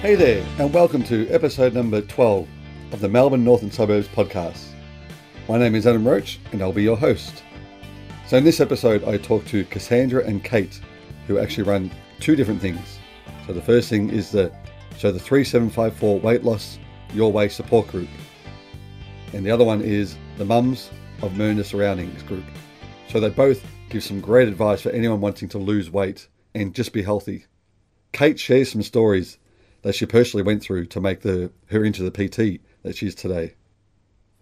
Hey there, and welcome to episode number 12 of the Melbourne Northern Suburbs podcast. My name is Adam Roach, and I'll be your host. So, in this episode, I talk to Cassandra and Kate, who actually run two different things. So, the first thing is the so the 3754 Weight Loss Your Way support group, and the other one is the Mums of Mernda Surroundings group. So, they both give some great advice for anyone wanting to lose weight and just be healthy. Kate shares some stories that she personally went through to make the her into the PT that she is today.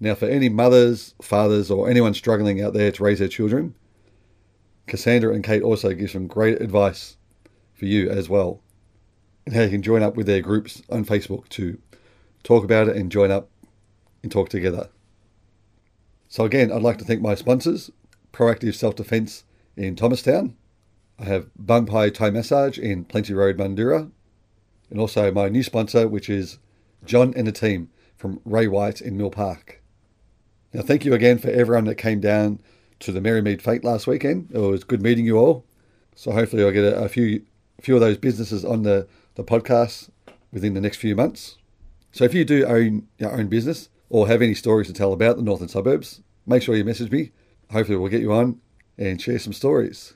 Now, for any mothers, fathers, or anyone struggling out there to raise their children, Cassandra and Kate also give some great advice for you as well, and how you can join up with their groups on Facebook to talk about it and join up and talk together. So, again, I'd like to thank my sponsors Proactive Self Defence in Thomastown. I have Bung Thai Massage in Plenty Road, Bundoora. And also my new sponsor, which is John and the team from Ray White in Mill Park. Now, thank you again for everyone that came down to the Merrymead Fete last weekend. It was good meeting you all. So hopefully I'll get a, a few a few of those businesses on the, the podcast within the next few months. So if you do own your own business or have any stories to tell about the northern suburbs, make sure you message me. Hopefully we'll get you on and share some stories.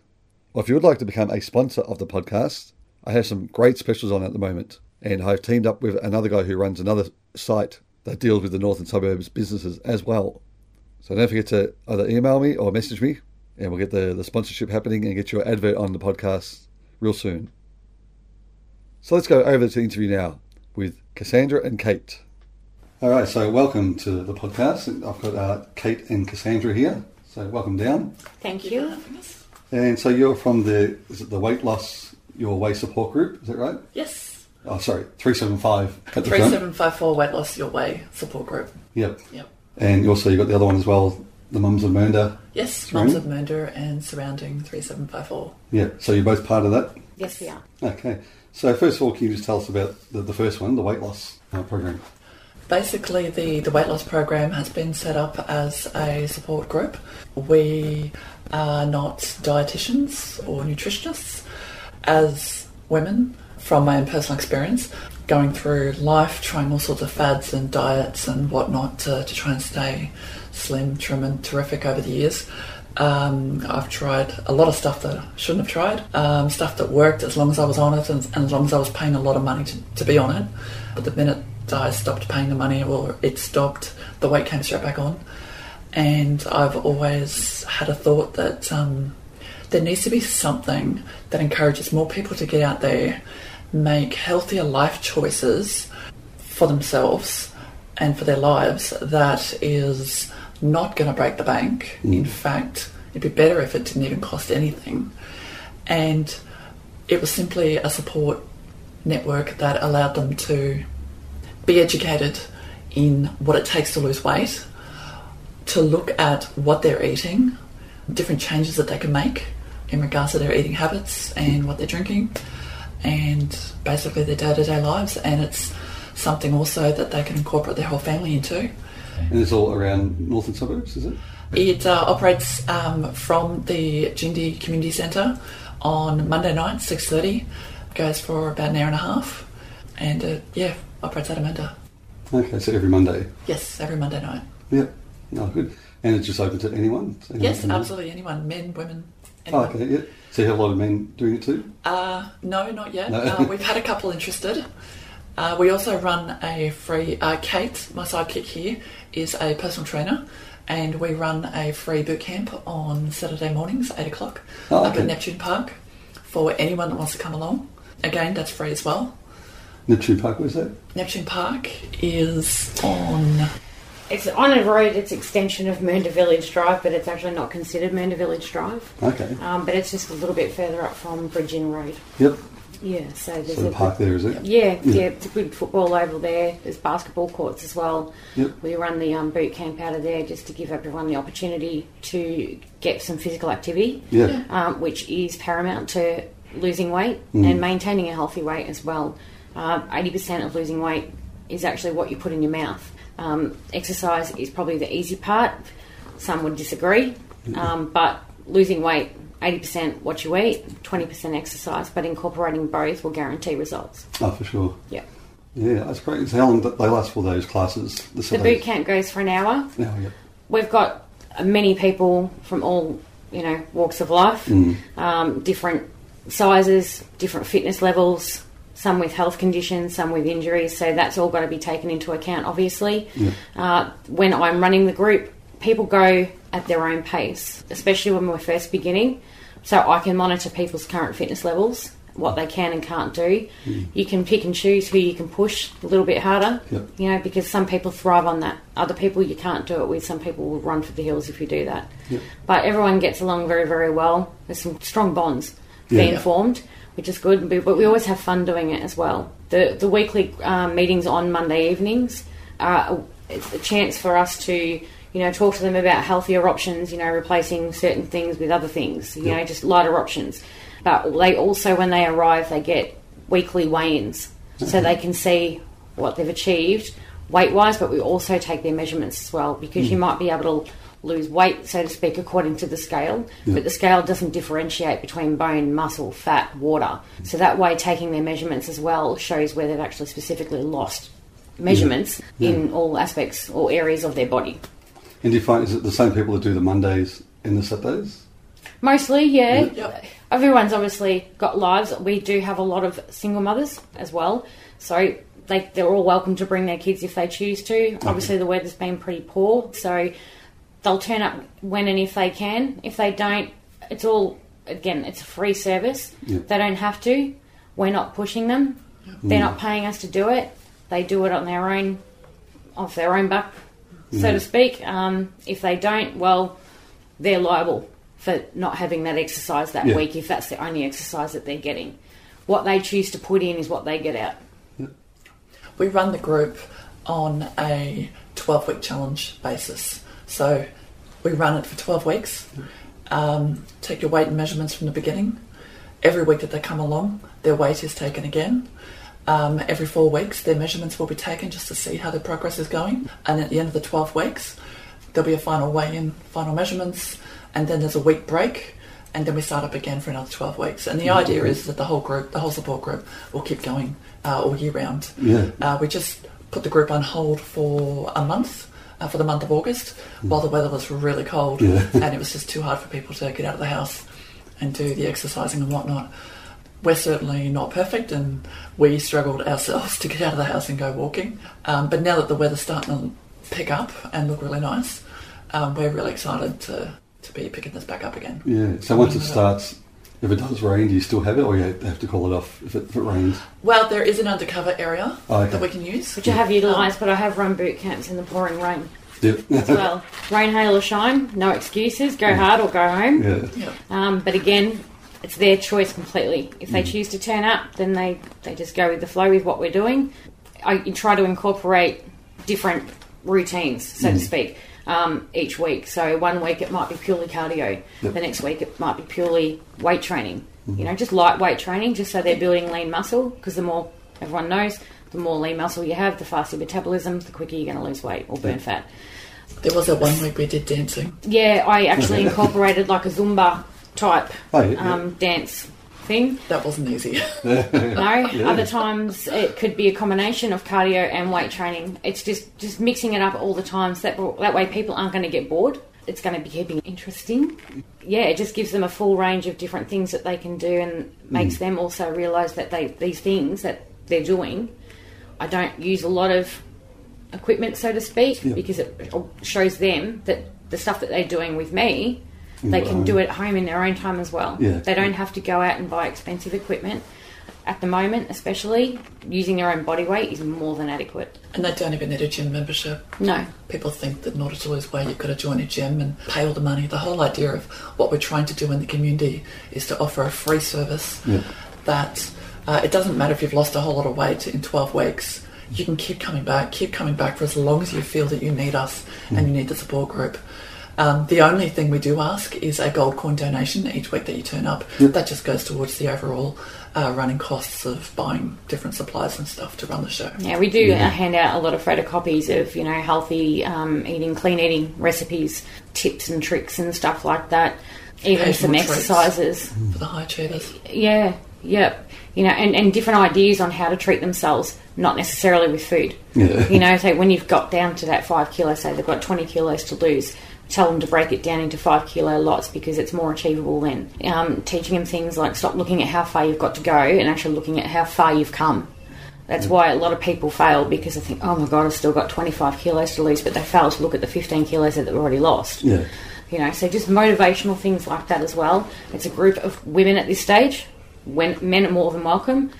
Or if you would like to become a sponsor of the podcast, I have some great specials on at the moment. And I've teamed up with another guy who runs another site that deals with the northern suburbs businesses as well. So don't forget to either email me or message me, and we'll get the, the sponsorship happening and get your advert on the podcast real soon. So let's go over to the interview now with Cassandra and Kate. All right, so welcome to the podcast. I've got uh, Kate and Cassandra here. So welcome down. Thank you. And so you're from the is it the weight loss your way support group? Is that right? Yes. Oh, sorry, three seven five at the front. seven five four weight loss your way support group. Yep. Yep. And also you got the other one as well, the Mums of Mernda. Yes, Right. Mums of Mernda and surrounding three seven five four. Yeah. So you're both part of that. Yes, we are. Okay. So first of all, can you just tell us about the, the first one, the weight loss uh, program? Basically, the, the weight loss program has been set up as a support group. We are not dietitians or nutritionists. As women, from my own personal experience, going through life, trying all sorts of fads and diets and whatnot to, to try and stay slim, trim, and terrific over the years. Um, I've tried a lot of stuff that I shouldn't have tried, um, stuff that worked as long as I was on it and, and as long as I was paying a lot of money to, to be on it. But the minute I stopped paying the money or it stopped, the weight came straight back on. And I've always had a thought that um, there needs to be something that encourages more people to get out there, make healthier life choices for themselves and for their lives that is not going to break the bank. Mm. In fact, it'd be better if it didn't even cost anything. And it was simply a support network that allowed them to be educated in what it takes to lose weight, to look at what they're eating, different changes that they can make in regards to their eating habits and what they're drinking, and basically their day to day lives. And it's something also that they can incorporate their whole family into. And it's all around northern suburbs, is it? It uh, operates um, from the Jindy Community Centre on Monday night, six thirty. Goes for about an hour and a half, and uh, yeah, operates out of Mernda. Okay, so every Monday. Yes, every Monday night. Yep. No, good. And it's just open to anyone? Anyone Yes, absolutely. Anyone, men, women. Oh, okay, yeah. So you have a lot of men doing it too? Uh, no, not yet. No. Uh, we've had a couple interested. Uh, we also run a free. Uh, Kate, my sidekick here, is a personal trainer, and we run a free boot camp on Saturday mornings, eight o'clock, Oh, up okay. at Neptune Park, for anyone that wants to come along. Again, that's free as well. Neptune Park, where's that? Neptune Park is on. It's on a road, it's extension of Mernda Village Drive, but it's actually not considered Mernda Village Drive. Okay. Um, but it's just a little bit further up from Bridge Inn Road. Yep. Yeah, so there's So the a park there, is it? Yeah, Yeah. yeah, it's a good football oval there. There's basketball courts as well. Yep. We run the um, boot camp out of there just to give everyone the opportunity to get some physical activity, Yeah. um, which is paramount to losing weight Mm. and maintaining a healthy weight as well. Um, Eighty percent of losing weight is actually what you put in your mouth. Um, exercise is probably the easy part. Some would disagree, um, but losing weight. 80% what you eat, 20% exercise, but incorporating both will guarantee results. Oh, for sure. Yeah. Yeah, that's great. So how long do they last for those classes? The Saturdays? boot camp goes for an hour. Yeah. We've got many people from all you know walks of life, Mm. um, different sizes, different fitness levels. Some with health conditions, some with injuries. So that's all got to be taken into account. Obviously, uh, when I'm running the group, people go at their own pace, especially when we're first beginning. So I can monitor people's current fitness levels, what they can and can't do. You can pick and choose who you can push a little bit harder. Yep. You know, because some people thrive on that. Other people you can't do it with. Some people will run for the hills if you do that. But everyone gets along very, very well. There's some strong bonds being Yeah. formed, which is good. But but we always have fun doing it as well. The the weekly um, meetings on Monday evenings are it's a chance for us to you know talk to them about healthier options. You know, replacing certain things with other things. You Yeah. know, just lighter options. But they also, when they arrive, they get weekly weigh-ins, so they can see what they've achieved weight-wise. But we also take their measurements as well because you might be able to lose weight, so to speak, according to the scale. Yeah. But the scale doesn't differentiate between bone, muscle, fat, water. So that way, taking their measurements as well shows where they've actually specifically lost measurements in all aspects or areas of their body. And do you find is it the same people that do the Mondays and the Saturdays? Mostly, yeah. Yep. Everyone's obviously got lives. We do have a lot of single mothers as well, so they they're all welcome to bring their kids if they choose to. Obviously, the weather's been pretty poor, so they'll turn up when and if they can. If they don't, it's all again, it's a free service. Yeah. They don't have to. We're not pushing them. They're not paying us to do it. They do it on their own, off their own back, so Yeah. to speak. Um, if they don't, well, they're liable for not having that exercise that Yeah. week if that's the only exercise that they're getting. What they choose to put in is what they get out. We run the group on a 12 week challenge basis. So we run it for 12 weeks. Um, take your weight and measurements from the beginning. Every week that they come along, their weight is taken again. Um, every four weeks, their measurements will be taken just to see how their progress is going. And at the end of the 12 weeks, there'll be a final weigh in, final measurements, and then there's a week break. And then we start up again for another 12 weeks. And the idea is that the whole group, the whole support group, will keep going uh, all year round. Yeah. Uh, we just put the group on hold for a month, uh, for the month of August, while the weather was really cold Yeah. and it was just too hard for people to get out of the house and do the exercising and whatnot. We're certainly not perfect and we struggled ourselves to get out of the house and go walking. Um, but now that the weather's starting to pick up and look really nice, um, we're really excited to, to be picking this back up again. Yeah. So once it starts, if it does rain, do you still have it, or you have to call it off if it, if it rains? Well, there is an undercover area Oh, okay. that we can use. Which I have utilised, but I have run boot camps in the pouring rain Yeah. as well. rain, hail, or shine, no excuses. Go hard or go home. yeah. Yeah. Um, but again, it's their choice completely. If they choose to turn up, then they, they just go with the flow with what we're doing. I try to incorporate different routines, so to speak, um, each week. So one week it might be purely cardio. Yep. The next week it might be purely weight training. You know, just lightweight training, just so they're building lean muscle. Because the more everyone knows, the more lean muscle you have, the faster metabolism, the quicker you're going to lose weight or burn fat. There was a one week we did dancing. Yeah, I actually incorporated like a Zumba type Oh, yeah, yeah. um, dance thing. That wasn't easy. No, other times it could be a combination of cardio and weight training. It's just just mixing it up all the time, so that that way people aren't going to get bored. It's going to be keeping interesting. Yeah, it just gives them a full range of different things that they can do, and makes mm. them also realise that they these things that they're doing. I don't use a lot of equipment, so to speak, Yeah. because it shows them that the stuff that they're doing with me, they can at do it at home in their own time as well. Yeah. They don't have to go out and buy expensive equipment. At the moment, especially, using their own body weight is more than adequate. and they don't even need a gym membership. No. People think that in order to lose weight, you've got to join a gym and pay all the money. The whole idea of what we're trying to do in the community is to offer a free service Yeah. that uh, it doesn't matter if you've lost a whole lot of weight in 12 weeks. You can keep coming back, keep coming back for as long as you feel that you need us and you need the support group. Um, the only thing we do ask is a gold coin donation each week that you turn up. That just goes towards the overall uh, running costs of buying different supplies and stuff to run the show. Yeah, we do uh, hand out a lot of photocopies of, you know, healthy um, eating, clean eating recipes, tips and tricks and stuff like that. Even Occasional some exercises. For the high cheaters. Yeah, Yep. You know, and, and different ideas on how to treat themselves, not necessarily with food. Yeah. You know, so when you've got down to that five kilos, say they've got 20 kilos to lose, tell them to break it down into five kilo lots because it's more achievable then. Um, teaching them things like stop looking at how far you've got to go and actually looking at how far you've come. That's why a lot of people fail because they think, oh my god, I've still got 25 kilos to lose, but they fail to look at the 15 kilos that they've already lost. Yeah. You know, so just motivational things like that as well. It's a group of women at this stage. When men are more than welcome,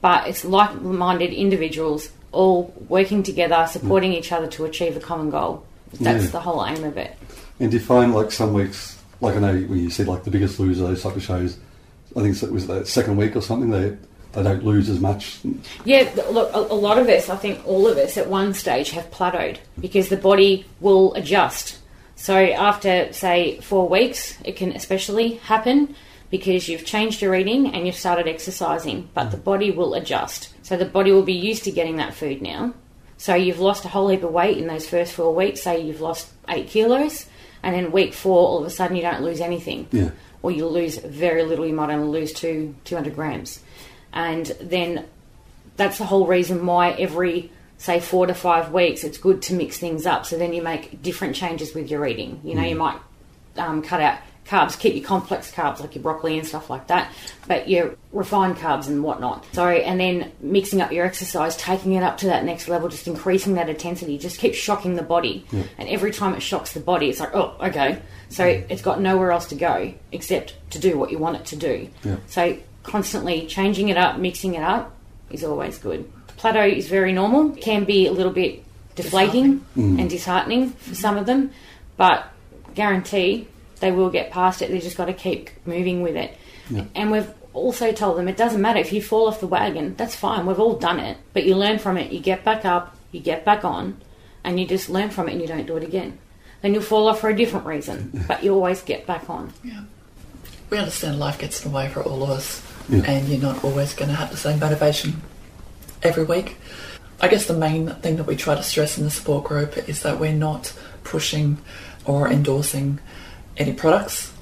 but it's like-minded individuals all working together, supporting each other to achieve a common goal. That's Yeah. the whole aim of it. And do you find like some weeks, like I know when you see like the biggest loser, those type of shows, I think it was that second week or something, they they don't lose as much. Yeah, look, a, a lot of us, I think all of us at one stage have plateaued because the body will adjust. So after, say, four weeks, it can especially happen because you've changed your eating and you've started exercising, but the body will adjust. So the body will be used to getting that food now. So you've lost a whole heap of weight in those first four weeks. Say you've lost eight kilos, and then week four, all of a sudden you don't lose anything Yeah. or you lose very little. You might only lose two, 200 grams. And then that's the whole reason why every, say, four to five weeks, it's good to mix things up. So then you make different changes with your eating. You know, you might um, cut out carbs, keep your complex carbs like your broccoli and stuff like that, but your refined carbs and whatnot. Sorry, and then mixing up your exercise, taking it up to that next level, just increasing that intensity, just keep shocking the body. And every time it shocks the body, it's like, oh, okay. So it's got nowhere else to go except to do what you want it to do. Yeah. So constantly changing it up, mixing it up is always good. Plateau is very normal, can be a little bit deflating mm. and disheartening for some of them, but guarantee they will get past it. They just got to keep moving with it. And we've also told them it doesn't matter if you fall off the wagon, that's fine. We've all done it, but you learn from it. You get back up, you get back on, and you just learn from it and you don't do it again. Then you'll fall off for a different reason, but you always get back on. Yeah. We understand life gets in the way for all of us, Yeah. and you're not always going to have the same motivation every week. I guess the main thing that we try to stress in the support group is that we're not pushing or endorsing any products.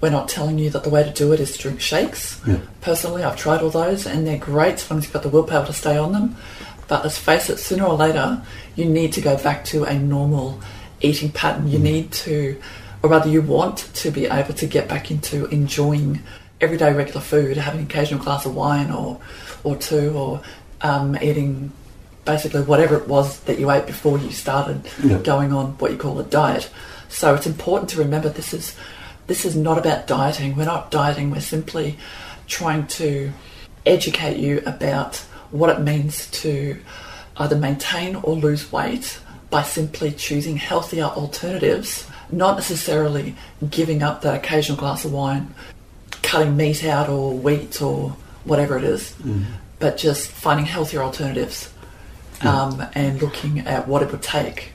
We're not telling you that the way to do it is to drink shakes. Yeah. Personally, I've tried all those and they're great as long as you've got the willpower to stay on them. But let's face it, sooner or later, you need to go back to a normal eating pattern. You need to, or rather, you want to be able to get back into enjoying everyday regular food, having an occasional glass of wine or, or two, or um, eating basically whatever it was that you ate before you started Yeah. going on what you call a diet. So it's important to remember this is this is not about dieting. We're not dieting. We're simply trying to educate you about what it means to either maintain or lose weight by simply choosing healthier alternatives, not necessarily giving up that occasional glass of wine, cutting meat out or wheat or whatever it is, but just finding healthier alternatives um, and looking at what it would take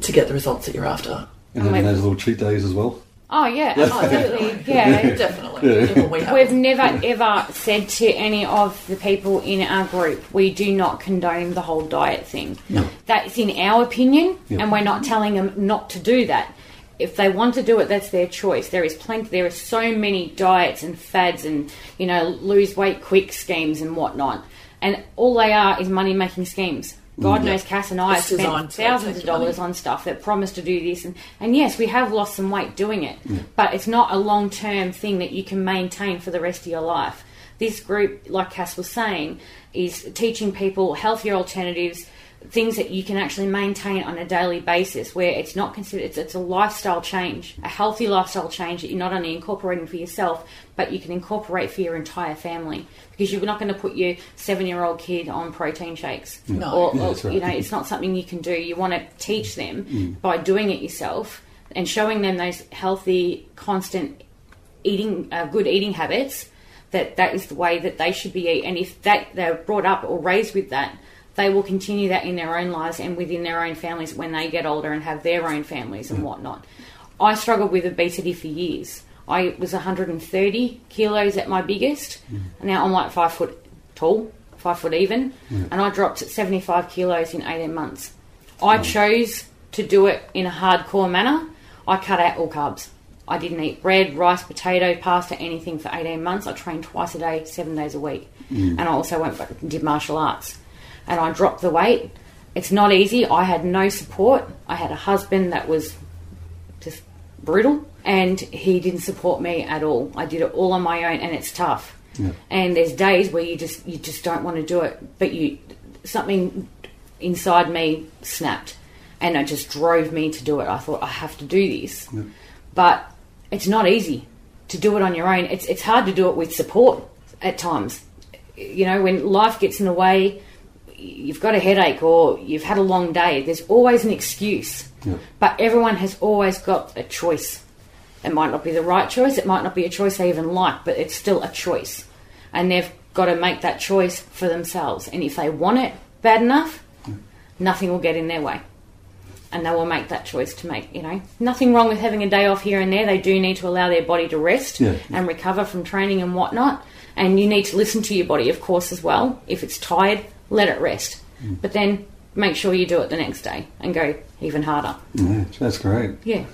to get the results that you're after. And having my- those little cheat days as well. Oh yeah, oh, absolutely, yeah. Definitely. Yeah. We have never ever said to any of the people in our group, we do not condone the whole diet thing. No. That's in our opinion, Yeah. and we're not telling them not to do that. If they want to do it, that's their choice. There is plenty. There are so many diets and fads, and you know, lose weight quick schemes and whatnot. And all they are is money making schemes. God knows Cass and I have spent thousands of your money. dollars on stuff that promised to do this and, and yes we have lost some weight doing it but it's not a long term thing that you can maintain for the rest of your life. This group like cass was saying is teaching people healthier alternatives things that you can actually maintain on a daily basis where it's not considered it's, it's a lifestyle change a healthy lifestyle change that you're not only incorporating for yourself but you can incorporate for your entire family because you're not going to put your seven year old kid on protein shakes No. or, Yeah, or, that's right. you know it's not something you can do. You want to teach them by doing it yourself and showing them those healthy, constant eating, uh, good eating habits. That that is the way that they should be eat. And if that they're brought up or raised with that, they will continue that in their own lives and within their own families when they get older and have their own families and hmm. whatnot. I struggled with obesity for years. I was 130 kilos at my biggest. Hmm. Now I'm like five foot tall, five foot even, hmm. and I dropped 75 kilos in 18 months. I chose to do it in a hardcore manner. I cut out all carbs. I didn't eat bread, rice, potato, pasta, anything for 18 months. I trained twice a day, seven days a week. And I also went and did martial arts. And I dropped the weight. It's not easy. I had no support. I had a husband that was just brutal and he didn't support me at all. I did it all on my own and it's tough. Yeah. And there's days where you just you just don't want to do it, but you something inside me snapped and it just drove me to do it. I thought I have to do this. But it's not easy to do it on your own. It's it's hard to do it with support at times. You know, when life gets in the way, you've got a headache or you've had a long day, there's always an excuse. Yeah. But everyone has always got a choice. It might not be the right choice, it might not be a choice they even like, but it's still a choice. And they've got to make that choice for themselves. And if they want it bad enough, nothing will get in their way. And they will make that choice to make, you know, nothing wrong with having a day off here and there. They do need to allow their body to rest Yeah. and recover from training and whatnot. And you need to listen to your body, of course, as well. If it's tired, let it rest. But then make sure you do it the next day and go even harder. Yeah, that's great. Yeah.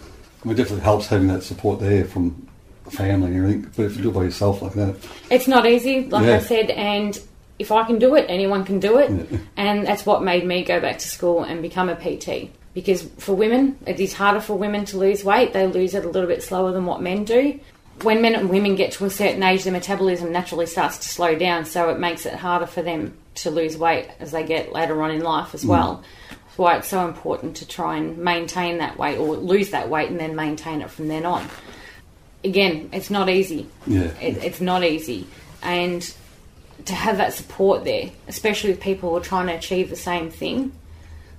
It definitely helps having that support there from family and everything. But if you do it by yourself like that, It's not easy, like Yeah. I said, and if I can do it, anyone can do it. Yeah. And that's what made me go back to school and become a PT. Because for women, it is harder for women to lose weight. They lose it a little bit slower than what men do. When men and women get to a certain age, their metabolism naturally starts to slow down, so it makes it harder for them to lose weight as they get later on in life as well. That's why it's so important to try and maintain that weight or lose that weight and then maintain it from then on. Again, it's not easy. Yeah, it, it's not easy. And to have that support there especially with people who are trying to achieve the same thing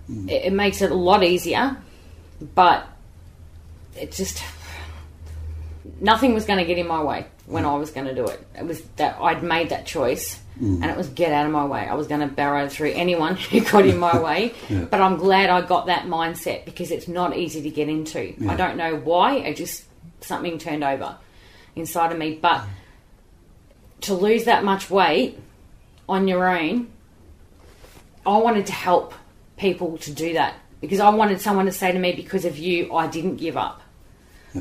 hmm. it, it makes it a lot easier but it just nothing was going to get in my way when I was going to do it it was that I'd made that choice mm. and it was get out of my way I was going to barrow through anyone who got in my way Yeah. but I'm glad I got that mindset because it's not easy to get into Yeah. I don't know why it just something turned over inside of me but to lose that much weight on your own, I wanted to help people to do that because I wanted someone to say to me, because of you, I didn't give up.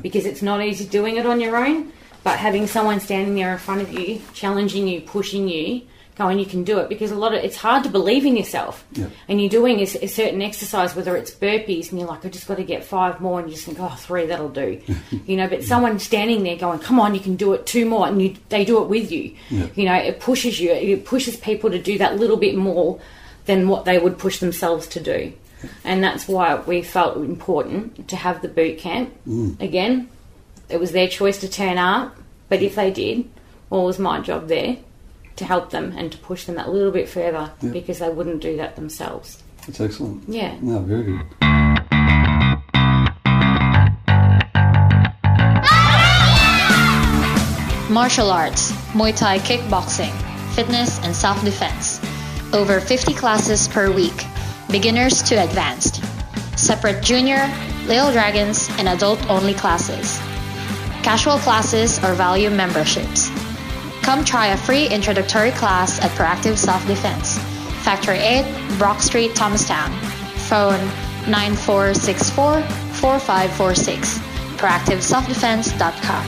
Because it's not easy doing it on your own, but having someone standing there in front of you, challenging you, pushing you, going, you can do it. Because a lot of it's hard to believe in yourself, Yeah. and you're doing a, a certain exercise, whether it's burpees, and you're like, I just got to get five more, and you just think, oh, three, that'll do, you know. But someone standing there going, come on, you can do it, two more, and you, they do it with you. Yeah. You know, it pushes you. It pushes people to do that little bit more than what they would push themselves to do. And that's why we felt important to have the boot camp. Mm. Again, it was their choice to turn up, but if they did, well, it was my job there to help them and to push them that little bit further Yeah. because they wouldn't do that themselves. that's excellent. Yeah. No, very good. Martial arts, Muay Thai kickboxing, fitness and self-defense. Over 50 classes per week, beginners to advanced. Separate junior, little dragons, and adult-only classes. Casual classes or value memberships. Come try a free introductory class at Proactive Self-Defense, Factory 8, Brock Street, Thomastown. Phone 9464-4546. ProactiveSelfDefense.com.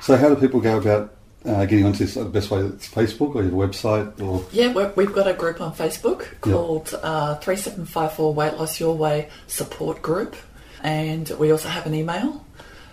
So, how do people go about uh, getting onto this? The best way it's Facebook or your website or Yeah, we're, we've got a group on Facebook called uh, 3754 Weight Loss Your Way Support Group. And we also have an email.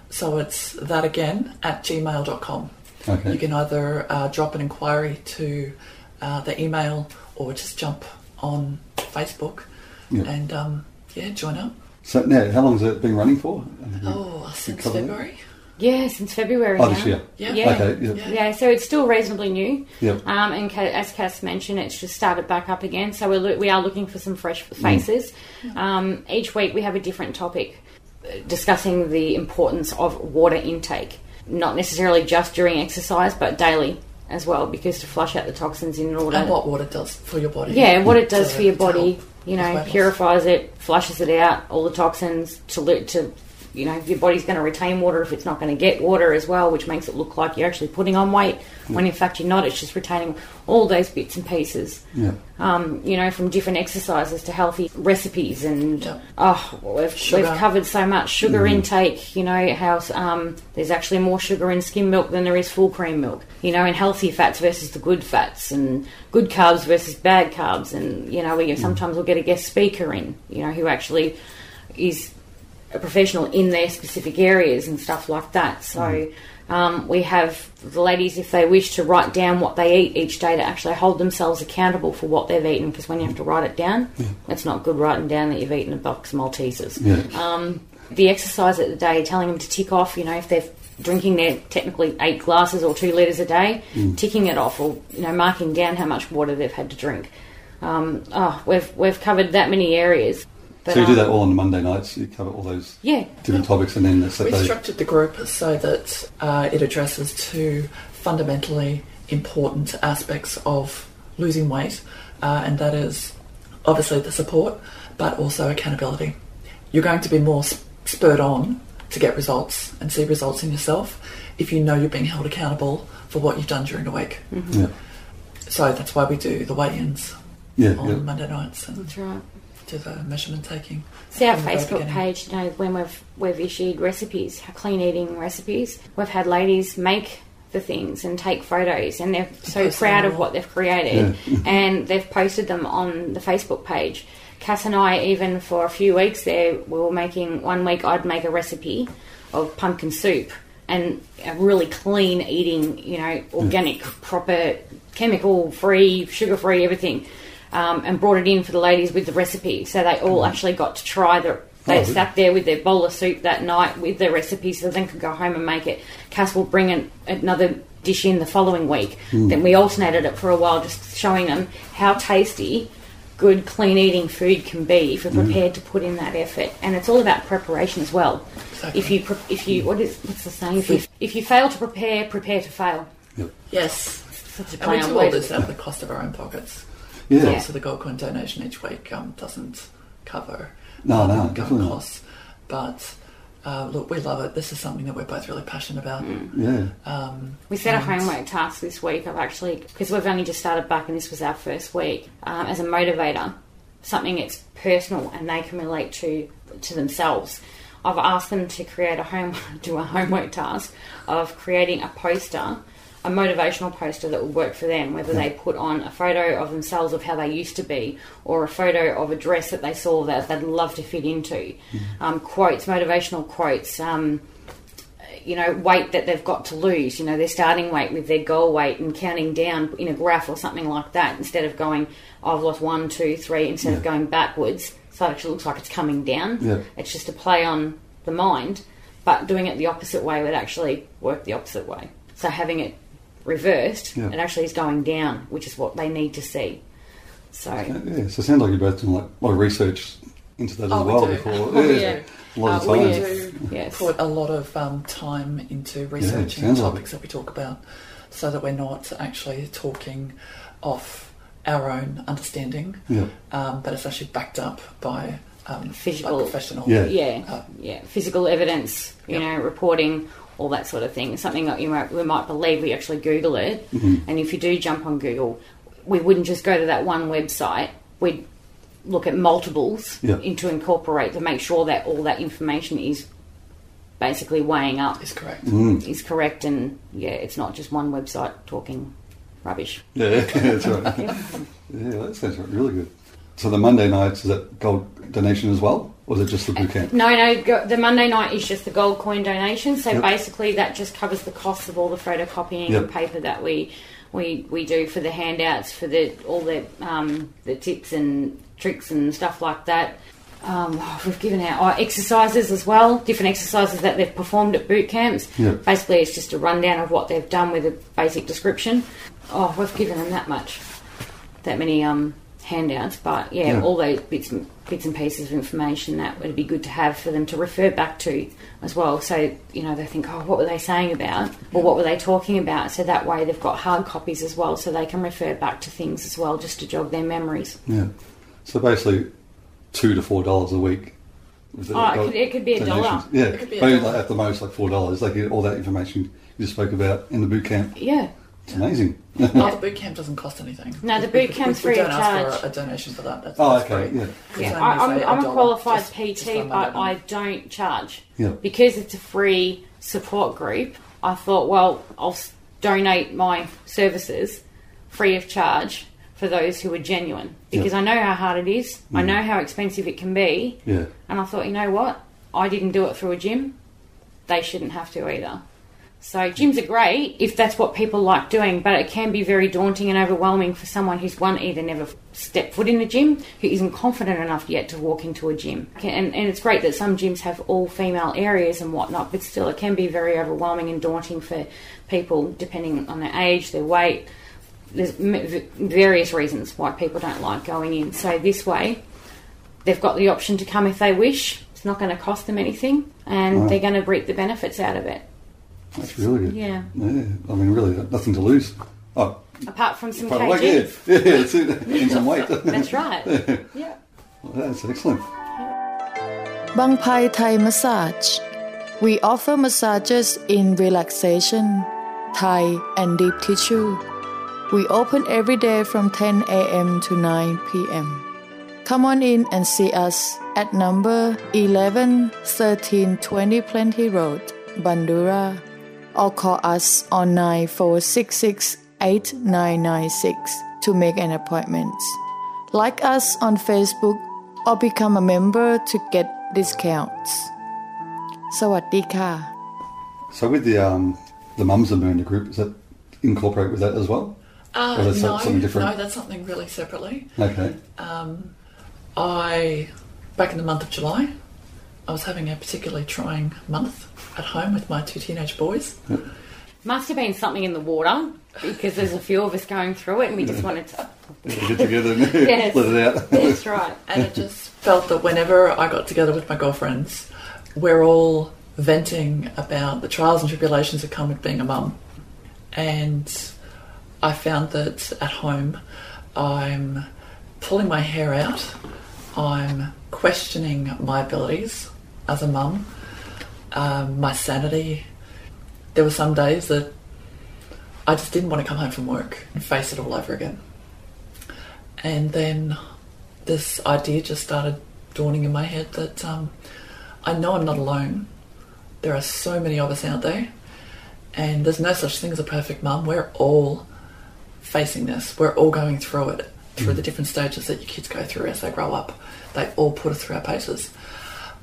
So it's that again at gmail.com. Okay. You can either uh, drop an inquiry to uh, the email or just jump on Facebook Yeah. and um, yeah, join up. so now? How long has it been running for? Oh, since February that? February. Yeah, since February. Oh, now. this year. Yeah. Yeah. Okay. Yeah. Yeah. Yeah, so it's still reasonably new. Yep. Um, and Ca- as Cass mentioned, it's just started back up again. So we're loo- we are looking for some fresh faces. Um, each week we have a different topic uh, discussing the importance of water intake, not necessarily just during exercise, but daily as well, because to flush out the toxins in order. And what water does for your body. Yeah, what it does to- for your body, you know, purifies it, flushes it out, all the toxins to lo- to you know your body's going to retain water if it's not going to get water as well, which makes it look like you're actually putting on weight when in fact you're not. It's just retaining all those bits and pieces. Yeah. Um, you know, from different exercises to healthy recipes, and Yeah. oh, we've, we've covered so much sugar intake. You know how um, there's actually more sugar in skim milk than there is full cream milk. You know, and healthy fats versus the good fats, and good carbs versus bad carbs, and you know, we sometimes we'll get a guest speaker in. You know, who actually is a professional in their specific areas and stuff like that. So um, we have the ladies, if they wish, to write down what they eat each day to actually hold themselves accountable for what they've eaten. Because when you have to write it down, it's not good writing down that you've eaten a box of Maltesers. Yeah. Um, the exercise at the day, telling them to tick off, you know, if they're drinking their technically eight glasses or two litres a day, ticking it off or, you know, marking down how much water they've had to drink. Um, oh, we've, we've covered that many areas. But, so you do that all on the Monday nights. You cover all those Yeah. different topics, and then the We Saturday. structured the group so that uh, it addresses two fundamentally important aspects of losing weight, uh, and that is obviously the support, but also accountability. You're going to be more s- spurred on to get results and see results in yourself if you know you're being held accountable for what you've done during the week. Yeah. So that's why we do the weigh-ins Yeah. on yeah. Monday nights and That's right. Do the measurement taking. See our from the very Facebook page, you know, when we've we've issued recipes, clean eating recipes, we've had ladies make the things and take photos, and they're so post them proud of what they've created, and they've posted them on the Facebook page. Cass and I, even for a few weeks there, we were making one week. I'd make a recipe of pumpkin soup and a really clean eating, you know, organic, proper, chemical free, sugar free, everything. Um, and brought it in for the ladies with the recipe, so they all mm-hmm. actually got to try the. They Oh, sat there with their bowl of soup that night with their recipe, so then could go home and make it. Cass will bring an, another dish in the following week. Mm. Then we alternated it for a while, just showing them how tasty good, clean eating food can be if you're mm. prepared to put in that effort. And it's all about preparation as well. Exactly. If you, pre- if you, what is, what's the saying? If you, if you fail to prepare, prepare to fail. Yep. Yes. Such a And we play on do all this out of the cost of our own pockets. Yeah. Yeah. So the Gold Coin donation each week um, doesn't cover No, uh, no, the ongoing definitely costs. But uh, look, we love it. This is something that we're both really passionate about. Yeah. Um, We set a homework task this week of actually, because we've only just started back and this was our first week, um, as a motivator, something that's personal and they can relate to to themselves. I've asked them to create a home do a homework task of creating a poster, a motivational poster that will work for them, whether they put on a photo of themselves of how they used to be, or a photo of a dress that they saw that they'd love to fit into, um, quotes, motivational quotes. Um, you know, weight that they've got to lose, you know, their starting weight with their goal weight and counting down in a graph or something like that instead of going, I've lost one, two, three, instead of going backwards. So it actually looks like it's coming down. Yeah. It's just a play on the mind, but doing it the opposite way would actually work the opposite way. So having it reversed, Yeah. it actually is going down, which is what they need to see. So, Yeah, so it sounds like you're both doing like a lot of research into that Oh, as we well do. before. Oh, yeah, yeah. A lot of uh, we do Yes. put a lot of um, time into researching the sounds like topics that we talk about so that we're not actually talking off our own understanding, Yeah. um, but it's actually backed up by um, Physical- by professional. Yeah. yeah, Uh, yeah, physical evidence, you Yep. know, reporting, all that sort of thing. Something that you might, we might believe. We actually Google it, and if you do jump on Google, we wouldn't just go to that one website. We'd look at multiples Yeah. in to incorporate to make sure that all that information is basically weighing up, is correct. Mm. is correct, and yeah, it's not just one website talking rubbish. Yeah, that's right. yeah, that sounds really good. So the Monday nights is that gold donation as well, or is it just the boot camp? No, no. Go, the Monday night is just the gold coin donation. So Yep. basically, that just covers the costs of all the photocopying Yep. and paper that we we we do for the handouts, for the all the um, the tips and tricks and stuff like that. Um, we've given out oh, exercises as well, different exercises that they've performed at boot camps. Yep. Basically, it's just a rundown of what they've done with a basic description. Oh, we've given them that much, that many um, handouts. But yeah, Yeah. all those bits and bits and pieces of information that would be good to have for them to refer back to as well. So you know they think, oh, what were they saying about, or what were they talking about? So that way they've got hard copies as well, so they can refer back to things as well, just to jog their memories. Yeah. So basically, two to four dollars a week Was Oh, it could- it could be a dollar. Yeah, It could be a dollar. like at the most like four dollars. They get all that information you spoke about in the boot camp. Yeah. It's amazing. Oh, the boot camp doesn't cost anything. No, the boot we- camp's we, we free don't of ask charge. for a, a donation for that. That's, Oh, that's okay, free. yeah. Yeah, I, I'm, say, I'm a qualified just- PT, just but. I don't charge. Yeah. Because it's a free support group, I thought, well, I'll donate my services free of charge for those who are genuine. Because Yeah. I know how hard it is, I mm. know how expensive it can be, Yeah. and I thought, you know what? I didn't do it through a gym, they shouldn't have to either. So gyms are great if that's what people like doing, but it can be very daunting and overwhelming for someone who's one either never stepped foot in a gym, who isn't confident enough yet to walk into a gym. And, and it's great that some gyms have all female areas and whatnot, but still it can be very overwhelming and daunting for people depending on their age, their weight. There's various reasons why people don't like going in. So this way, they've got the option to come if they wish. It's not going to cost them anything, and Wow. they're going to reap the benefits out of it. That's really good. Yeah. Yeah. I mean, really, nothing to lose. Oh, Apart from some by the yeah, yeah, that's it. And some weight. That's right. yeah. That's excellent. Bang Pai Thai Massage. We offer massages in relaxation, Thai, and deep tissue. We open every day from 10 a.m. to 9 p.m. Come on in and see us at number 11 1320 Plenty Road, Bundoora, or call us on 9466 8996 to make an appointment. Like us on Facebook or become a member to get discounts. สวัสดีค่ะ So with the um, the mums and Mernda group, is that incorporate with that as well? Uh, or is that no, something different? no, that's something really separately. Okay. Um, I back in the month of July, I was having a particularly trying month at home with my two teenage boys. Must have been something in the water because there's a few of us going through it and we just wanted to. Get together and Yes. let it out. That's right. And it just felt that whenever I got together with my girlfriends, we're all venting about the trials and tribulations that come with being a mum. And I found that at home, I'm pulling my hair out, I'm questioning my abilities as a mum, um, my sanity. There were some days that I just didn't want to come home from work and face it all over again. And then this idea just started dawning in my head that um, I know I'm not alone. There are so many of us out there, and there's no such thing as a perfect mum. We're all facing this. We're all going through it, through the different stages that your kids go through as they grow up. They all put us through our paces.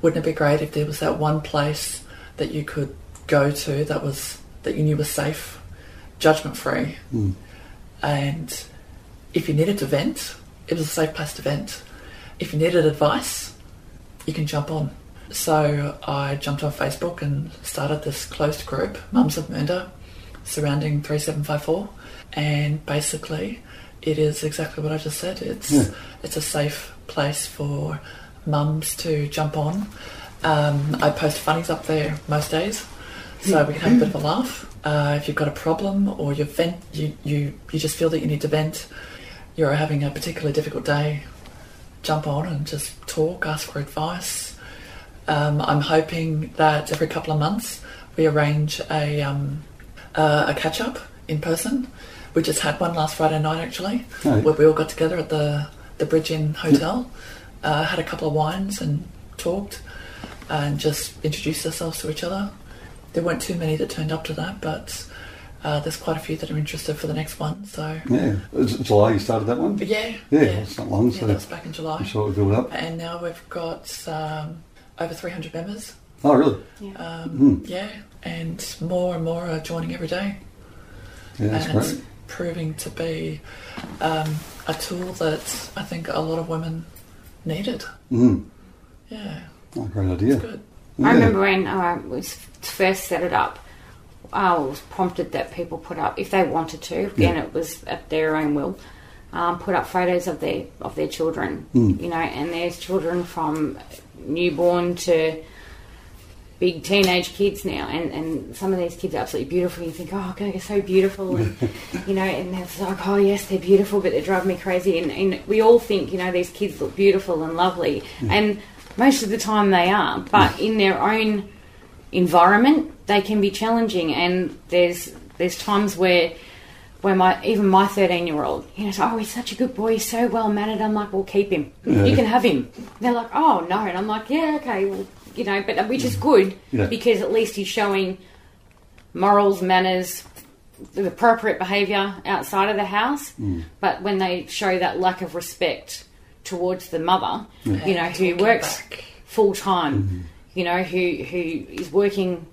Wouldn't it be great if there was that one place that you could go to that was that you knew was safe, judgment free, hmm. and if you needed to vent, it was a safe place to vent. If you needed advice, you can jump on. So I jumped on Facebook and started this closed group, Mums of Mernda, surrounding 3754. And basically, it is exactly what I just said. It's Yeah. it's a safe place for mums to jump on. Um, I post funnies up there most days, so we can have a bit of a laugh. Uh, if you've got a problem or you vent, you, you you just feel that you need to vent, you're having a particularly difficult day, jump on and just talk, ask for advice. Um, I'm hoping that every couple of months we arrange a um, uh, a catch up in person. We just had one last Friday night actually, Oh, where we all got together at the the Bridge Inn Hotel, uh, had a couple of wines and talked, and just introduced ourselves to each other. There weren't too many that turned up to that, but uh, there's quite a few that are interested for the next one. So Yeah. It's July you started that one? but yeah, Yeah, it's not long, Yeah, so that was back in July. I'm sure it'll build up. And now we've got um, over 300 members. Oh, really? Um, Mm. Yeah, and more and more are joining every day. Yeah, that's and it's proving to be um, a tool that I think a lot of women needed. Mm. Yeah, Oh, great idea. good. Yeah. I remember when uh, we first set it up, I was prompted that people put up, if they wanted to, again, Yeah. it was at their own will, um, put up photos of their of their children. Mm. You know, and there's children from newborn to big teenage kids now, and, and some of these kids are absolutely beautiful. You think, oh, God, they're so beautiful, and you know, and it's like, oh yes, they're beautiful, but they drive me crazy. And, and we all think, you know, these kids look beautiful and lovely, mm. and Most of the time they are, but mm. in their own environment, they can be challenging. And there's there's times where where my even my 13 year old, you know, oh, he's such a good boy, he's so well mannered. I'm like, well, keep him. You can have him. They're like, oh no, and I'm like, yeah, okay, well, you know, but uh, which is good Yeah. because at least he's showing morals, manners, the appropriate behaviour outside of the house. Mm. But when they show that lack of respect towards the mother, you know, who Talking works back. full time, mm-hmm. you know, who who is working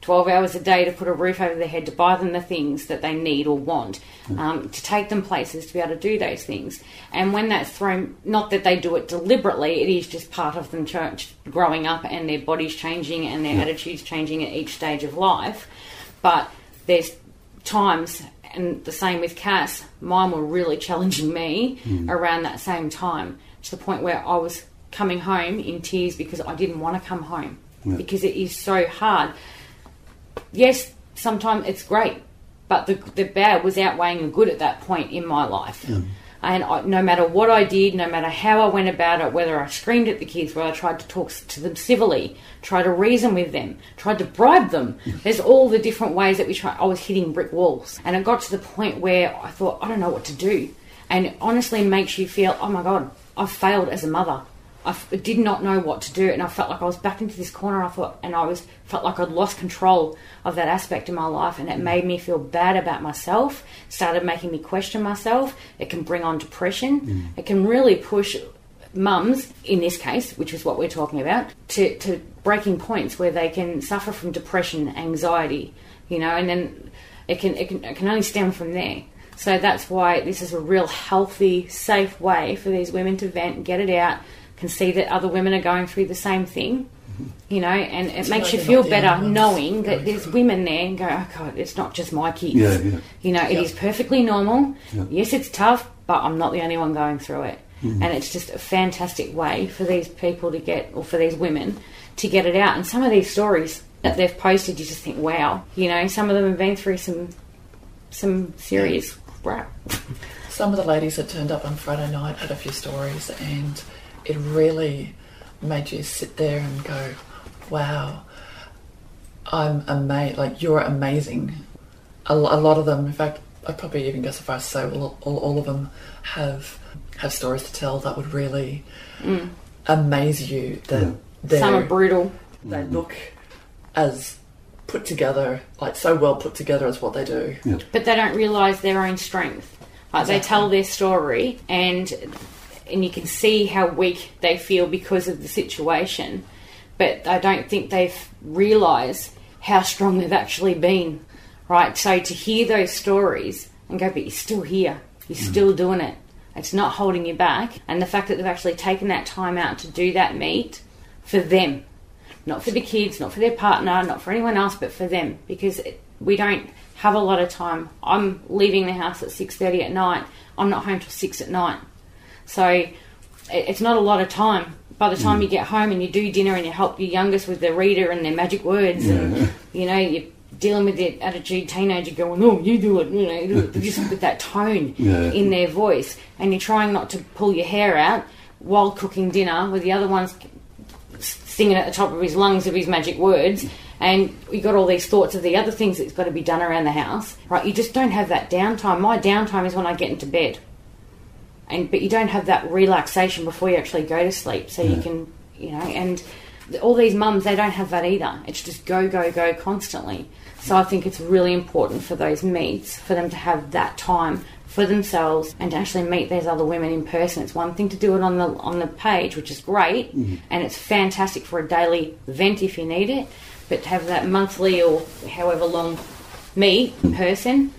twelve hours a day to put a roof over their head, to buy them the things that they need or want, um, to take them places to be able to do those things. And when that's thrown, not that they do it deliberately, it is just part of them ch- growing up and their bodies changing and their attitudes changing at each stage of life. But there's times, and the same with Cass, mine were really challenging me around that same time to the point where I was coming home in tears because I didn't want to come home because it is so hard. Yes, sometimes it's great, but the, the bad was outweighing the good at that point in my life. And I, no matter what I did, no matter how I went about it, whether I screamed at the kids, whether I tried to talk to them civilly, tried to reason with them, tried to bribe them, there's all the different ways that we try. I was hitting brick walls. And it got to the point where I thought, I don't know what to do. And it honestly makes you feel, oh my God, I've failed as a mother. I f- did not know what to do, and I felt like I was back into this corner. I thought, and I was felt like I'd lost control of that aspect of my life, and it mm. made me feel bad about myself. Started making me question myself. It can bring on depression. Mm. It can really push mums, in this case, which is what we're talking about, to, to breaking points where they can suffer from depression, anxiety, you know, and then it can it can it can only stem from there. So that's why this is a real healthy, safe way for these women to vent, get it out, can see that other women are going through the same thing, you know, and it To makes you feel better knowing that there's through it. women there and go, oh God, it's not just my kids. Yeah, yeah. You know, it Yeah. is perfectly normal. Yeah. Yes, it's tough, but I'm not the only one going through it. Mm-hmm. And it's just a fantastic way for these people to get, or for these women to get it out. And some of these stories that they've posted, you just think, wow. You know, some of them have been through some some serious crap. Some of the ladies that turned up on Friday night had a few stories, and it really made you sit there and go, "Wow, I'm amazed! Like you're amazing." A, a lot of them, in fact, I'd probably even go so far as to say all, all, all of them have have stories to tell that would really mm. amaze you. That Yeah. Some are brutal. they mm. look as put together, like so well put together as what they do. Yeah. but they don't realise their own strength. Like they tell their story, and and you can see how weak they feel because of the situation, but I don't think they've realised how strong they've actually been. Right, so to hear those stories and go, but you're still here, you're mm. still doing it. It's not holding you back, and the fact that they've actually taken that time out to do that meet for them, not for the kids, not for their partner, not for anyone else, but for them, because it, we don't have a lot of time. I'm leaving the house at six thirty at night. I'm not home till six at night, so it, it's not a lot of time. By the time mm. you get home and you do dinner and you help your youngest with their reader and their magic words, and you know you're dealing with the attitude teenager going, "Oh, you do it," you know, do it," just with that tone Yeah. in their voice, and you're trying not to pull your hair out while cooking dinner, with the other one's singing at the top of his lungs of his magic words, and you got all these thoughts of the other things that's got to be done around the house, right? You just don't have that downtime. My downtime is when I get into bed, and but you don't have that relaxation before you actually go to sleep, so you can, you know, and all these mums they don't have that either. It's just go go go constantly. So I think it's really important for those meets for them to have that time for themselves and to actually meet these other women in person. It's one thing to do it on the on the page, which is great, mm-hmm. and it's fantastic for a daily event if you need it. But to have that monthly or however long meet in person,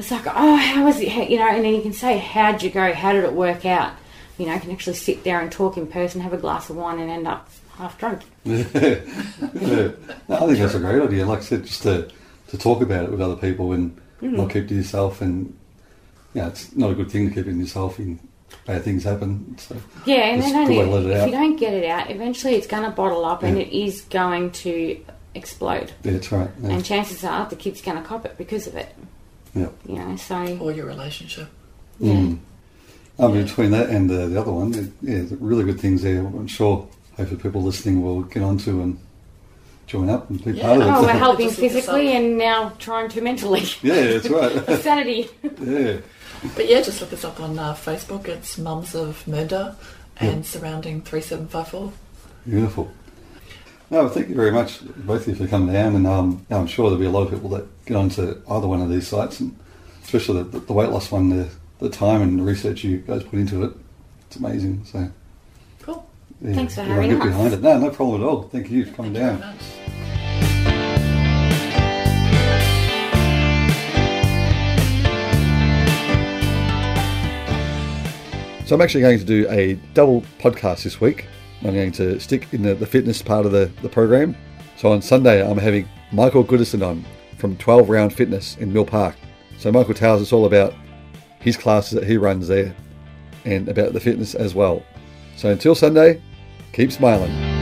it's like, oh, how was it? You know, and then you can say, how'd you go? How did it work out? You know, you can actually sit there and talk in person, have a glass of wine, and end up half drunk. yeah. No, I think that's a great idea. Like I said, just to, to talk about it with other people and Mm. not keep to yourself. And yeah, it's not a good thing to keep it in yourself. And bad things happen. So Yeah, and then only, let it if out. you don't get it out, eventually it's going to bottle up and it is going to explode. yeah, that's right. Yeah. And chances are the kid's going to cop it because of it. Yeah. You know, so Or your relationship. yeah. Mm. Um, Between that and the, the other one, it, yeah, there's really good things there. I'm sure hopefully people listening will get onto and join up and be Yeah. part of it. Oh, we're helping physically and now trying to mentally. yeah, that's right. Sanity. yeah. But yeah, just look us up on uh, Facebook. It's Mums of Mernda and surrounding 3754. Beautiful. No, thank you very much, both of you, for coming down. And um, I'm sure there'll be a lot of people that get onto either one of these sites, and especially the, the weight loss one. The, the time and the research you guys put into it, it's amazing. So, Cool. yeah, Thanks for everyone having get us. behind it. No, no problem at all. Thank you for coming Thank you down. very much. So I'm actually going to do a double podcast this week. I'm going to stick in the, the fitness part of the, the program. So on Sunday, I'm having Michael Goodison on from 12 Round Fitness in Mill Park. So Michael tells us all about his classes that he runs there and about the fitness as well. So until Sunday, keep smiling.